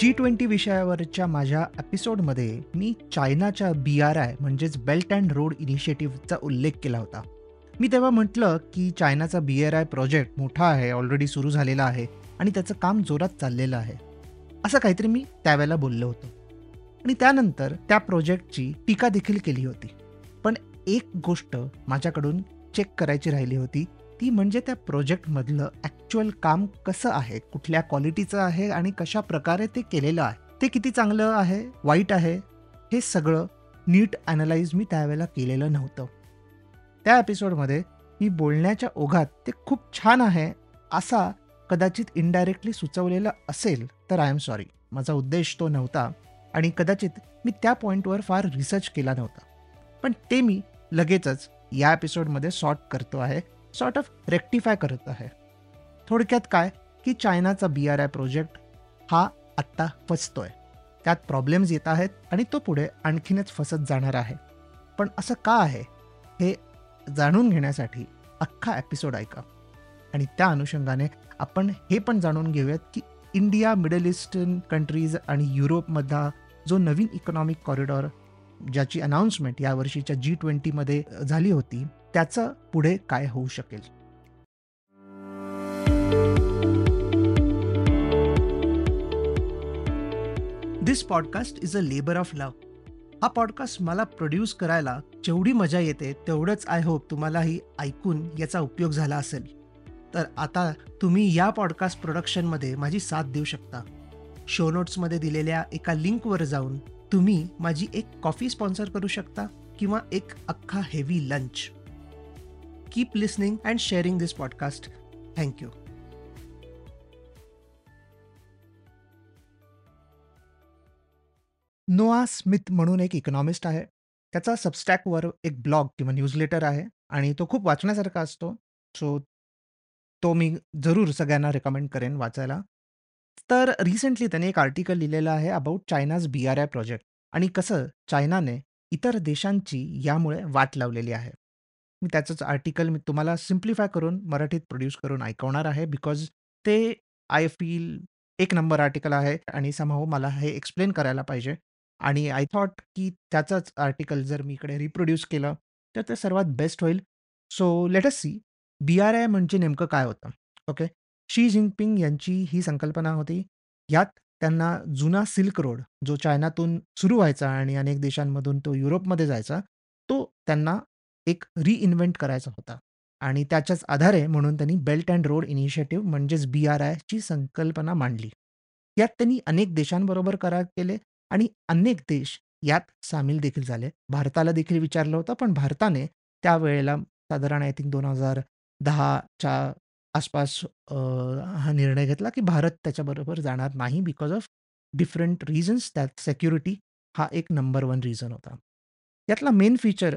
G twenty विषयावरच्या माझ्या एपिसोडमध्ये मी चायनाच्या बी आर आय म्हणजेच बेल्ट अँड रोड इनिशिएटिव्हचा उल्लेख केला होता. मी तेव्हा म्हटलं की चायनाचा बी आर आय प्रोजेक्ट मोठा आहे ऑलरेडी सुरू झालेला आहे आणि त्याचं काम जोरात चाललेलं आहे. असं काहीतरी मी त्यावेळेला बोललो होतो. आणि त्यानंतर त्या प्रोजेक्टची टीका देखील केली होती. पण एक गोष्ट माझ्याकडून चेक करायची राहिली होती ती म्हणजे त्या प्रोजेक्टमधलं ॲक्च्युअल काम कसं आहे? कुठल्या क्वालिटीचं आहे आणि कशा प्रकारे ते केलेलं आहे? ते किती चांगलं आहे? वाईट आहे? हे सगळं नीट ॲनलाइज मी त्यावेळेला केलेलं नव्हतं. त्या एपिसोडमध्ये मी बोलण्याच्या ओघात ते खूप छान आहे असा कदाचित इनडायरेक्टली सुचवलेलं असेल तर आय एम सॉरी माझा उद्देश तो नव्हता आणि कदाचित मी त्या पॉईंटवर फार रिसर्च केला नव्हता. पण ते मी लगेचच या एपिसोडमध्ये सॉर्ट करतो आहे. सॉर्ट ऑफ रेक्टिफाय करत आहे. थोडक्यात काय? की चायनाचा बी आर आय प्रोजेक्ट हा आत्ता फसतोय. त्यात प्रॉब्लेम्स येत आहेत आणि तो पुढे आणखीनच फसत जाणार आहे. पण असं का आहे? हे जाणून घेण्यासाठी अख्खा एपिसोड ऐका. आणि त्या अनुषंगाने आपण हे पण जाणून घेऊयात की इंडिया मिडल ईस्टर्न कंट्रीज आणि युरोपमधला जो नवीन इकॉनॉमिक कॉरिडॉर ज्याची अनाऊन्समेंट यावर्षीच्या जी ट्वेंटीमध्ये झाली होती त्याचं पुढे काय होऊ शकेल? This podcast is a labour of love हा पॉडकास्ट मला प्रोड्यूस करायला जेवढी मजा येते तेवढंच आय होप तुम्हालाही ऐकून याचा उपयोग झाला असेल. तर आता तुम्ही या पॉडकास्ट प्रोडक्शनमध्ये माझी साथ देऊ शकता. शो नोट्समध्ये दिलेल्या एका लिंकवर जाऊन तुम्ही माझी एक कॉफी स्पॉन्सर करू शकता किंवा एक अख्खा heavy lunch keep listening and sharing podcast. Podcast thank you Noah Smith म्हणून एक इकॉनॉमिस्ट आहे. त्याचा सबस्टॅकवर एक ब्लॉग किंवा न्यूजलेटर आहे आणि तो खूप वाचण्यासारखा असतो. सो तो मी जरूर सगळ्यांना रेकमेंड करेन वाचायला. तर रिसेंटली त्याने एक आर्टिकल लिहिलेलं आहे about China's B R I project आणि कसं चायनाने इतर देशांची यामुळे वाट लावलेली आहे. मी त्याचंच आर्टिकल मी तुम्हाला सिम्प्लिफाय करून मराठीत प्रोड्यूस करून ऐकवणार आहे बिकॉज ते आय फील एक नंबर आर्टिकल आहे आणि समहाऊ मला हे एक्सप्लेन करायला पाहिजे. आणि आय थॉट की त्याचंच आर्टिकल जर मी इकडे रिप्रोड्यूस केलं तर ते सर्वात बेस्ट होईल. So let us see B R I म्हणजे नेमकं काय होतं? ओके? शी जिनपिंग यांची ही संकल्पना होती यात त्यांना जुना सिल्क रोड जो चायनातून सुरू व्हायचा आणि अनेक देशांमधून तो युरोपमध्ये जायचा तो त्यांना एक रिइन्व्हेंट करायचा होता. आणि त्याच्याच आधारे म्हणून त्यांनी बेल्ट अँड रोड इनिशिएटिव्ह म्हणजेच बी आर आयची संकल्पना मांडली. यात त्यांनी अनेक देशांबरोबर करार केले आणि अनेक देश यात सामील देखील झाले. भारताला देखील विचारलं होतं पण भारताने त्यावेळेला साधारण आय थिंक दोन हजार दहाच्या आसपास हा निर्णय घेतला की भारत त्याच्याबरोबर जाणार नाही बिकॉज ऑफ डिफरंट रिझन्स त्यात सेक्युरिटी हा एक नंबर वन रिझन होता. यातला मेन फीचर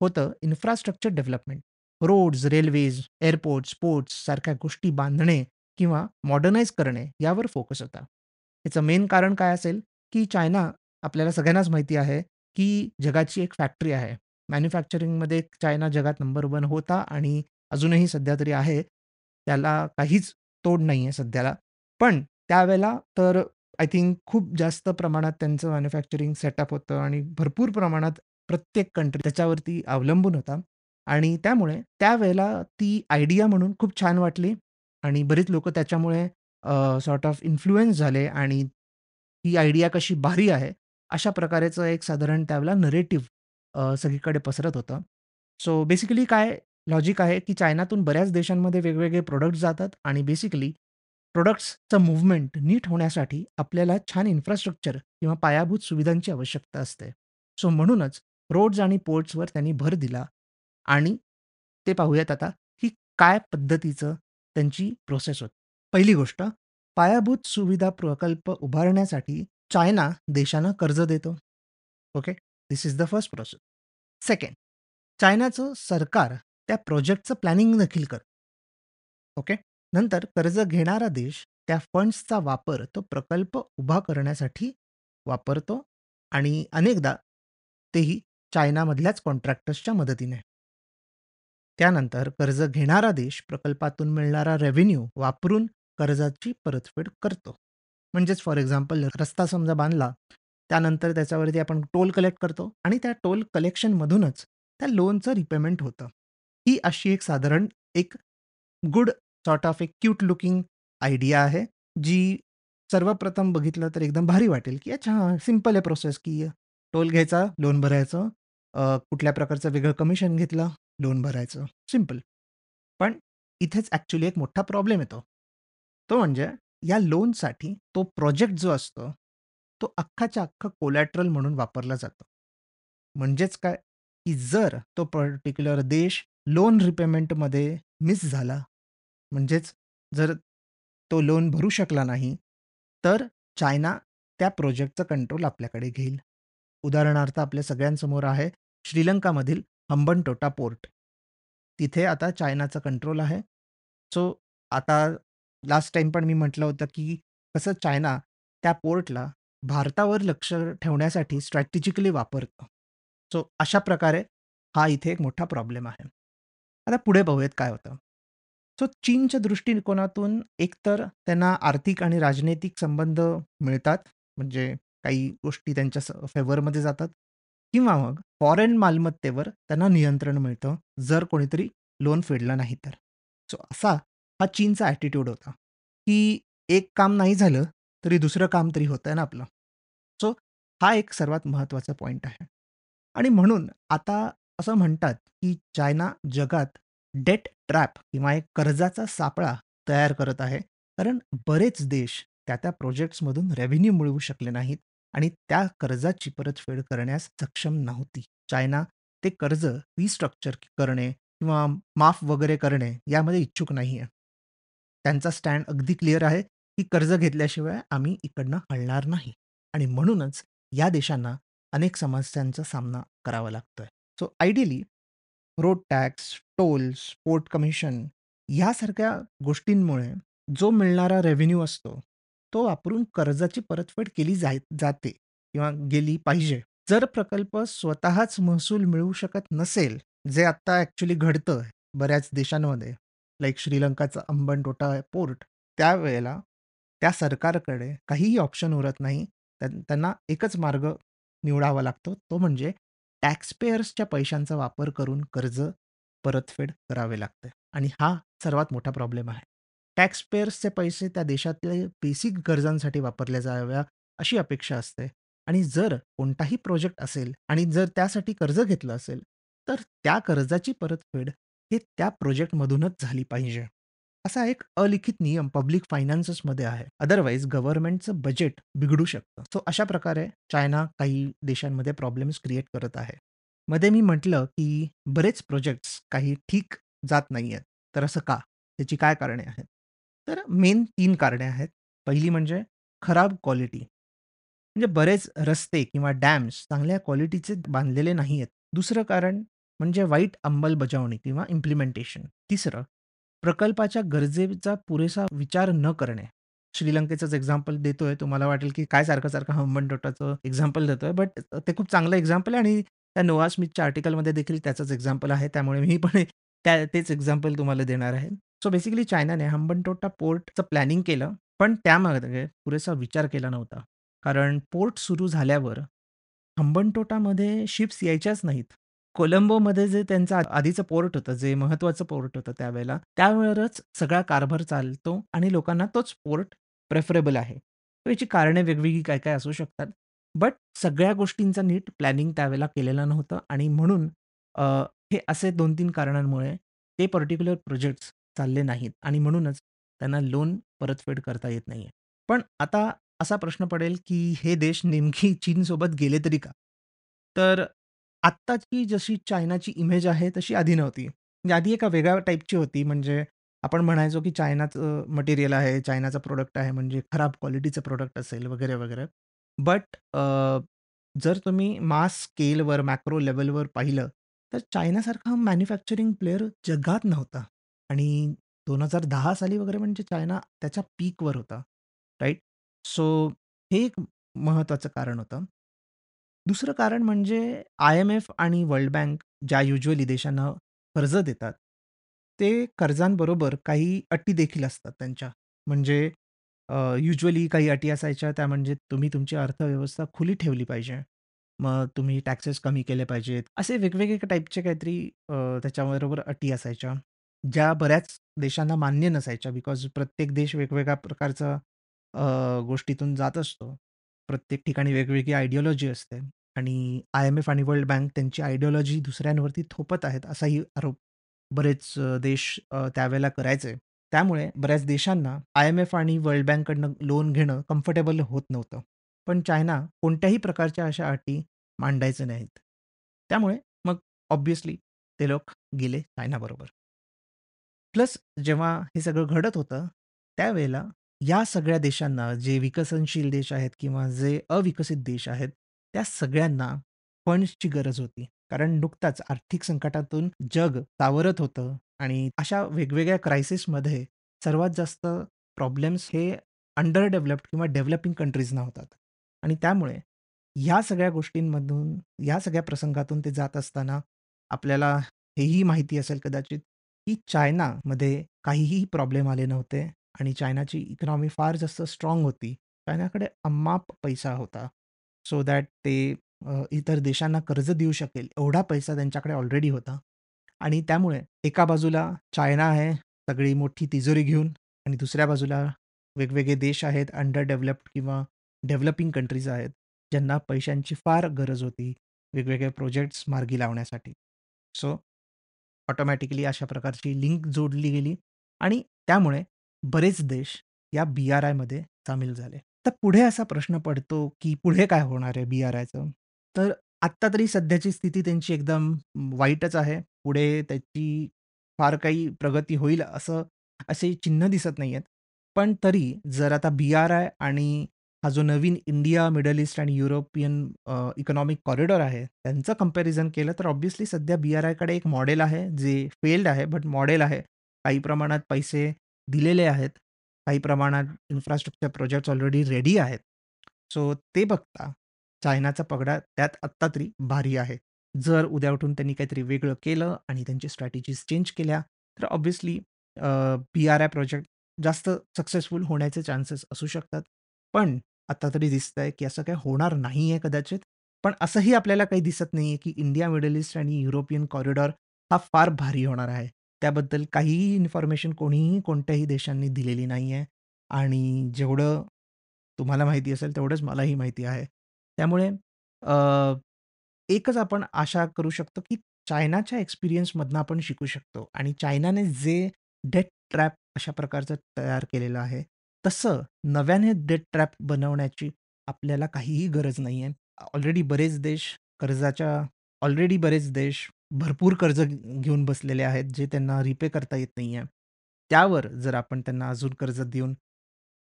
होतं infrastructure development roads railways airports sports सारख्या गोष्टी बांधणे किंवा मॉडर्नाइज करणे यावर फोकस होता. याचं मेन कारण काय असेल की चायना आपल्याला सगळ्यांनाच माहिती आहे की जगाची एक फॅक्टरी आहे. मॅन्युफॅक्चरिंगमध्ये चायना जगात नंबर वन होता आणि अजूनही सध्या तरी आहे. त्याला काहीच तोड नाही आहे सध्याला. पण त्यावेळेला तर आय थिंक खूप जास्त प्रमाणात त्यांचं मॅन्युफॅक्चरिंग सेटअप होतं आणि भरपूर प्रमाणात प्रत्येक कंट्री त्याच्यावरती अवलंबून होता. आणि त्यामुळे त्यावेळेला ती आयडिया म्हणून खूप छान वाटली. आणि बरीच लोकं त्याच्यामुळे सॉर्ट ऑफ इन्फ्लुएन्स झाले आणि ही आयडिया कशी भारी आहे अशा प्रकारेचं एक साधारण त्यावेळेला नरेटिव्ह सगळीकडे पसरत होतं. सो बेसिकली काय लॉजिक आहे की चायनातून बऱ्याच देशांमध्ये वेगवेगळे प्रोडक्ट जातात आणि बेसिकली प्रोडक्ट्सचं मूव्हमेंट नीट होण्यासाठी आपल्याला छान इन्फ्रास्ट्रक्चर किंवा पायाभूत सुविधांची आवश्यकता असते. सो म्हणूनच रोड्स आणि पोर्ट्सवर त्यांनी भर दिला आणि ते पाहूयात आता की काय पद्धतीचं त्यांची प्रोसेस होती. पहिली गोष्ट पायाभूत सुविधा प्रकल्प उभारण्यासाठी चायना देशानं कर्ज देतो. Okay? This is the first process second चायनाचं सरकार त्या प्रोजेक्टचं प्लॅनिंग देखील कर ओके? नंतर कर्ज घेणारा देश त्या फंड्सचा वापर तो प्रकल्प उभा करण्यासाठी वापरतो आणि अनेकदा तेही चायनामधल्याच कॉन्ट्रॅक्टर्सच्या मदतीने त्यानंतर कर्ज घेणारा देश प्रकल्पातून मिळणारा रेव्हेन्यू वापरून कर्जाची परतफेड करतो म्हणजेच फॉर एक्झाम्पल रस्ता समजा बांधला, त्यानंतर त्याच्यावरती आपण टोल कलेक्ट करतो आणि त्या टोल कलेक्शनमधूनच त्या लोनचं रिपेमेंट होतं. ही अशी एक साधारण एक गुड सॉर्ट ऑफ एक क्यूट लुकिंग आयडिया आहे, जी सर्वप्रथम बघितलं तर एकदम भारी वाटेल, की अच्छा हां, आहे प्रोसेस, की टोल घ्यायचा, लोन भरायचं, अ, कुठल्या प्रकारचं वेगळं कमिशन घेतलं, लोन भरायचं, सिंपल. पण इथेच ॲक्चुअली एक मोठा प्रॉब्लेम येतो. तो म्हणजे या लोनसाठी तो प्रोजेक्ट जो असतो, तो अख्खाच्या अख्खा कोलॅटरल म्हणून वापरला जातो. म्हणजेच काय, की जर तो पर्टिक्युलर देश लोन रिपेमेंटमध्ये मिस झाला, म्हणजेच जर तो लोन भरू शकला नाही, तर चायना त्या प्रोजेक्टचं कंट्रोल आपल्याकडे घेईल. उदाहरणार्थ आपल्या सगळ्यांसमोर आहे श्रीलंकामधील हंबनटोटा पोर्ट. तिथे आता चायनाचा कंट्रोल आहे. सो आता लास्ट टाईम पण मी म्हटलं होतं, की कसं चायना त्या पोर्टला भारतावर लक्ष ठेवण्यासाठी स्ट्रॅटेजिकली वापरतं. सो अशा प्रकारे हा इथे एक मोठा प्रॉब्लेम आहे. आता पुढे पाहूयात काय होतं. सो चीनच्या दृष्टिकोनातून एकतर त्यांना आर्थिक आणि राजनैतिक संबंध मिळतात, म्हणजे काही गोष्टी त्यांच्या फेवरमध्ये जातात किंवा मग फॉरेन मालमत्तेवर त्यांना नियंत्रण मिळतं, जर कोणीतरी लोन फेडलं नाही तर. सो असा हा चीनचा ॲटिट्यूड होता, की एक काम नाही झालं, तरी दुसरं काम तरी होतंय ना आपलं. सो हा एक सर्वात महत्त्वाचा पॉइंट आहे. आणि म्हणून आता असं म्हणतात, की चायना जगात डेट ट्रॅप किंवा एक कर्जाचा सापळा तयार करत आहे. कारण बरेच देश त्या-त्या प्रोजेक्ट्समधून रेव्हेन्यू मिळवू शकले नाहीत आणि त्या कर्जाची परतफेड करण्यास सक्षम नव्हती. चायना ते कर्ज रिस्ट्रक्चर करणे किंवा माफ वगैरे करणे यामध्ये इच्छुक नाही आहे. त्यांचा स्टँड अगदी क्लिअर आहे, की कर्ज घेतल्याशिवाय आम्ही इकडनं हलणार नाही आणि म्हणूनच या देशांना अनेक समस्यांचा सामना करावा लागतोय. So ideally road tax, tolls, port commission यासारख्या गोष्टींमुळे जो मिळणारा रेव्हेन्यू असतो, तो वापरून कर्जाची परतफेड केली जाय जाते किंवा गेली पाहिजे. जर प्रकल्प स्वतःच महसूल मिळवू शकत नसेल, जे आत्ता ॲक्च्युली घडतं बऱ्याच देशांमध्ये, लाईक श्रीलंकाचा अंबनटोटा पोर्ट, त्यावेळेला त्या सरकारकडे काहीही ऑप्शन उरत नाही. त्यांना एकच मार्ग निवडावा लागतो, तो म्हणजे टॅक्सपेयर्सच्या पैशांचा वापर करून कर्ज परतफेड करावे लागते आणि हा सर्वात मोठा प्रॉब्लेम आहे. टॅक्सपेयर्सचे पैसे त्या देशातल्या बेसिक गरजांसाठी वापरल्या जाव्या अशी अपेक्षा असते आणि जर कोणताही प्रोजेक्ट असेल आणि जर त्यासाठी कर्ज घेतलं असेल, तर त्या कर्जाची परतफेड हे त्या प्रोजेक्टमधूनच झाली पाहिजे. असा एक अलिखित नियम पब्लिक फायनान्सेसमध्ये आहे. अदरवाईज गव्हर्नमेंटचं बजेट बिघडू शकतं. सो अशा प्रकारे चायना काही देशांमध्ये प्रॉब्लेम्स क्रिएट करत आहे. मध्ये मी म्हटलं, की बरेच प्रोजेक्ट्स काही ठीक जात नाहीयेत. तर असं का? त्याची काय कारणे आहेत? तर मेन तीन कारणे आहेत. पहिली म्हणजे खराब क्वालिटी. म्हणजे बरेच रस्ते किंवा डॅम्स चांगल्या क्वालिटीचे बांधलेले नाहीयेत. दुसरं कारण म्हणजे वाईट अंमलबजावणी किंवा इम्प्लिमेंटेशन. तिसरं, प्रकल्पाच्या गरजेचा पुरेसा विचार न करणे. श्रीलंकेचंच एक्झाम्पल देतोय. तुम्हाला वाटेल, की काय सारखं-सारखं हंबनटोटाचं एक्झाम्पल देतोय. बट ते खूप चांगलं एक्झाम्पल आहे आणि त्या नोआ स्मिथच्या आर्टिकलमध्ये देखील त्याचंच एक्झाम्पल आहे. त्यामुळे मी पण त्या तेच एक्झाम्पल तुम्हाला देणार आहे. सो बेसिकली चायनाने हंबनटोटा पोर्टचं प्लॅनिंग केलं, पण त्यामागे पुरेसा विचार केला नव्हता. कारण पोर्ट सुरू झाल्यावर हंबनटोटामध्ये शिप्स यायच्याच नाहीत. कोलंबोमध्ये जे त्यांचं आ आधीचं पोर्ट होतं, जे महत्त्वाचं पोर्ट होतं त्यावेळेला, त्यावरच सगळा कारभार चालतो आणि लोकांना तोच पोर्ट प्रेफरेबल आहे. तर याची कारणे वेगवेगळी काय-काय असू शकतात. बट सगळ्या गोष्टींचं नीट प्लॅनिंग त्यावेळेला केलेलं नव्हतं आणि म्हणून अ, हे असे 2-3 कारणांमुळे ते पर्टिक्युलर प्रोजेक्ट्स चालले नाहीत आणि म्हणूनच त्यांना लोन परतफेड करता येत नाहीये. पण आता असा प्रश्न पडेल, की हे देश नेमकी चीनसोबत गेले तरी का? तर आत्ताची जशी चायनाची इमेज आहे तशी आधी नव्हती. म्हणजे आधी एका वेगळ्या टाइपची होती. म्हणजे आपण म्हणायचो, की चायनाचं मटेरियल आहे, चायनाचा प्रॉडक्ट आहे म्हणजे खराब क्वालिटीचं प्रॉडक्ट असेल वगैरे, वगैरे. बट जर तुम्ही मास स्केलवर, मॅक्रो लेव्हलवर पाहिलं, तर चायनासारखा मॅन्युफॅक्चरिंग प्लेयर जगात नव्हता आणि 2010 साली वगैरे म्हणजे चायना त्याच्या पीकवर होता, राइट? सो हे एक महत्त्वाचं कारण होतं. दुसरं कारण म्हणजे आय-एम-एफ आणि वर्ल्ड बँक ज्या युज्युअली देशांना कर्ज देतात, ते कर्जांबरोबर काही अटी देखील असतात त्यांच्या. म्हणजे युज्युअली काही अटी असायच्या त्या म्हणजे तुम्ही तुमची अर्थव्यवस्था खुली ठेवली पाहिजे. मग तुम्ही टॅक्सेस कमी केले पाहिजेत. असे वेगवेगळे टाइपचे काहीतरी अ, त्याच्याबरोबर अटी असायच्या, ज्या बऱ्याच देशांना मान्य नसायच्या बिकॉज प्रत्येक देश वेगवेगळ्या प्रकारचा अ, गोष्टीतून जात असतो. प्रत्येक ठिकाणी वेगवेगळी आयडिओलॉजी असते आणि आय-एम-एफ आणि वर्ल्ड बँक त्यांची आयडिओलॉजी दुसऱ्यांवरती थोपत आहेत, असाही आरोप बरेच अ, देश अ, त्यावेळेला करायचे. त्यामुळे बऱ्याच देशांना आय-एम-एफ आणि वर्ल्ड बँककडनं लोन घेणं कम्फर्टेबल होत नव्हतं. पण चायना कोणत्याही प्रकारच्या अशा अटी मांडायचे नाहीत. त्यामुळे मग ऑब्व्हियसली ते लोक गेले चायनाबरोबर. प्लस जेव्हा हे सगळं घडत होतं, त्यावेळेला या सगळ्या देशांना जे विकसनशील देश आहेत किंवा जे अविकसित देश आहेत, त्या सगळ्यांना फंड्सची गरज होती. कारण नुकताच आर्थिक संकटातून जग सावरत होतं आणि अशा वेगवेगळ्या क्रायसिसमध्ये सर्वात जास्त प्रॉब्लेम्स हे अंडर डेव्हलप्ड किंवा डेव्हलपिंग कंट्रीजना होतात. आणि त्यामुळे ह्या सगळ्या गोष्टींमधून, ह्या सगळ्या प्रसंगातून ते जात असताना आपल्याला हेही माहिती असेल कदाचित, की चायनामध्ये काहीही प्रॉब्लेम आले नव्हते आणि चायनाची इकॉनॉमी फार जास्त स्ट्राँग होती. चायनाकडे अमाप पैसा होता. सो दॅट ते अ, इतर देशांना कर्ज देऊ शकेल एवढा पैसा त्यांच्याकडे ऑलरेडी होता. आणि त्यामुळे एका बाजूला चायना आहे सगळी मोठी तिजोरी घेऊन आणि दुसऱ्या बाजूला वेगवेगळे देश आहेत अंडर डेव्हलप्ड किंवा डेव्हलपिंग कंट्रीज आहेत, ज्यांना पैशांची फार गरज होती वेगवेगळे प्रोजेक्ट्स मार्गी लावण्यासाठी. सो ऑटोमॅटिकली अशा प्रकारची लिंक जोडली गेली आणि त्यामुळे बरेच देश या बी-आर-आयमध्ये सामील झाले. तर पुढे असा प्रश्न पडतो, की पुढे काय होणार आहे बी-आर-आयचं? तर आत्ता तरी सध्याची स्थिती त्यांची एकदम वाईटच आहे. पुढे त्याची फार काही प्रगती होईल असं असे चिन्ह दिसत नाही आहेत पण तरी जर आता बी-आर-आय आणि हा जो नवीन इंडिया, मिडल ईस्ट आणि युरोपियन अ, इकॉनॉमिक कॉरिडॉर आहे, त्यांचं कंपॅरिझन केलं तर ऑब्व्हियसली सध्या बी-आर-आयकडे एक मॉडेल आहे, जे फेल्ड आहे, बट मॉडेल आहे. काही प्रमाणात पैसे दिलेले आहेत. काही प्रमाणात इन्फ्रास्ट्रक्चर प्रोजेक्ट्स ऑलरेडी रेडी आहेत. सो ते बघता चायनाचा पगडा त्यात आत्ता तरी भारी आहे. जर उद्या उठून त्यांनी काहीतरी वेगळं केलं आणि त्यांची स्ट्रॅटेजीज चेंज केल्या, तर ऑब्व्हियसली अ, बी-आर-आय प्रोजेक्ट जास्त सक्सेसफुल होण्याचे चान्सेस असू शकतात. पण आता तरी दिसतंय, की असं काही होणार नाहीये कदाचित. पण असंही आपल्याला काही दिसत नाहीये, की इंडिया, मिडल ईस्ट आणि युरोपियन कॉरिडॉर हा फार भारी होणार आहे. त्याबद्दल काहीही इन्फॉर्मेशन कोणीही कोणत्याही देशांनी दिलेली नाहीये आणि जेवढं तुम्हाला माहिती असेल तेवढंच मलाही माहिती आहे. त्यामुळे अ, एकच आपण आशा करू शकतो, की चायनाच्या एक्सपिरियन्समधनं आपण शिकू शकतो आणि चायनाने जे डेट ट्रॅप अशा प्रकारचं तयार केलेलं आहे, तसं नव्याने डेट ट्रॅप बनवण्याची आपल्याला काहीही गरज नाहीये. ऑलरेडी बरेच देश कर्जाच्या ऑलरेडी बरेच देश भरपूर कर्ज घेऊन बसलेले आहेत, जे त्यांना रिपे करता येत नाहीये. त्यावर जर आपण त्यांना अजून कर्ज देऊन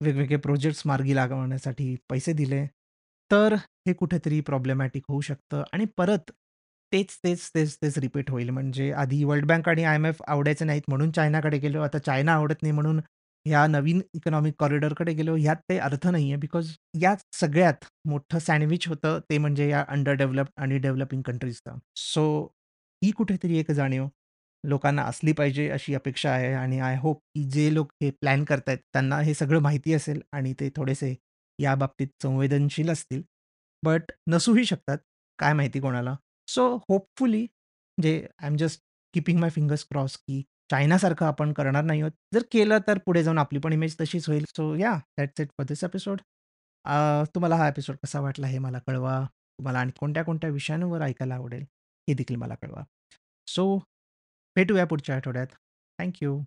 वेगवेगळे प्रोजेक्ट्स मार्गी लागवण्यासाठी पैसे दिले, तर हे कुठेतरी प्रॉब्लेमॅटिक होऊ शकतं आणि परत तेच, तेच, तेच, तेच रिपीट होईल. म्हणजे आधी वर्ल्ड बँक आणि आय-एम-एफ आवडायचे नाहीत म्हणून चायनाकडे गेलो. आता चायना आवडत नाही म्हणून ह्या नवीन इकॉनॉमिक कॉरिडॉरकडे गेलो. ह्यात काही अर्थ नाहीये बिकॉज या सगळ्यात मोठं सँडविच होतं ते म्हणजे या अंडर डेव्हलप्ड आणि डेव्हलपिंग कंट्रीजचं. सो ही कुठेतरी एक जाणीव लोकांना असली पाहिजे अशी अपेक्षा आहे आणि आय होप की जे लोक हे प्लॅन करतायत त्यांना हे सगळं माहिती असेल आणि ते थोडेसे या बाबतीत संवेदनशील असतील. बट नसूही शकतात. काय माहिती कोणाला. सो होपफुली म्हणजे I am just keeping my fingers cross की चायनासारखं आपण करणार नाही आहोत. जर केलं तर पुढे जाऊन आपली पण इमेज तशीच होईल. So yeah that's it for this episode. Uh, तुम्हाला हा एपिसोड कसा वाटला हे मला कळवा. तुम्हाला आणि कोणत्या-कोणत्या विषयांवर ऐकायला आवडेल हे देखील मला कळवा. सो भेटूया पुढच्या आठवड्यात. Thank you.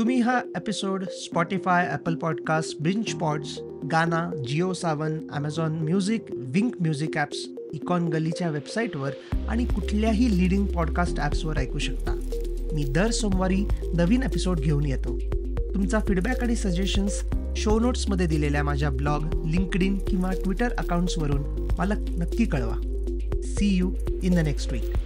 तुम्ही हा एपिसोड स्पॉटीफाय ॲपल पॉडकास्ट बिंच pods Gaana, Jio Saavn, Amazon music, Wynk music apps, icon गलीच्या वेबसाईटवर आणि कुठल्याही लीडिंग पॉडकास्ट ॲप्सवर ऐकू शकता. मी दर सोमवारी नवीन एपिसोड घेऊन येतो. तुमचा फीडबॅक आणि सजेशन्स शो नोट्समध्ये दिलेल्या माझ्या ब्लॉग, लिंकडिन किंवा ट्विटर अकाउंट्सवरून मला नक्की कळवा. See you in the next week.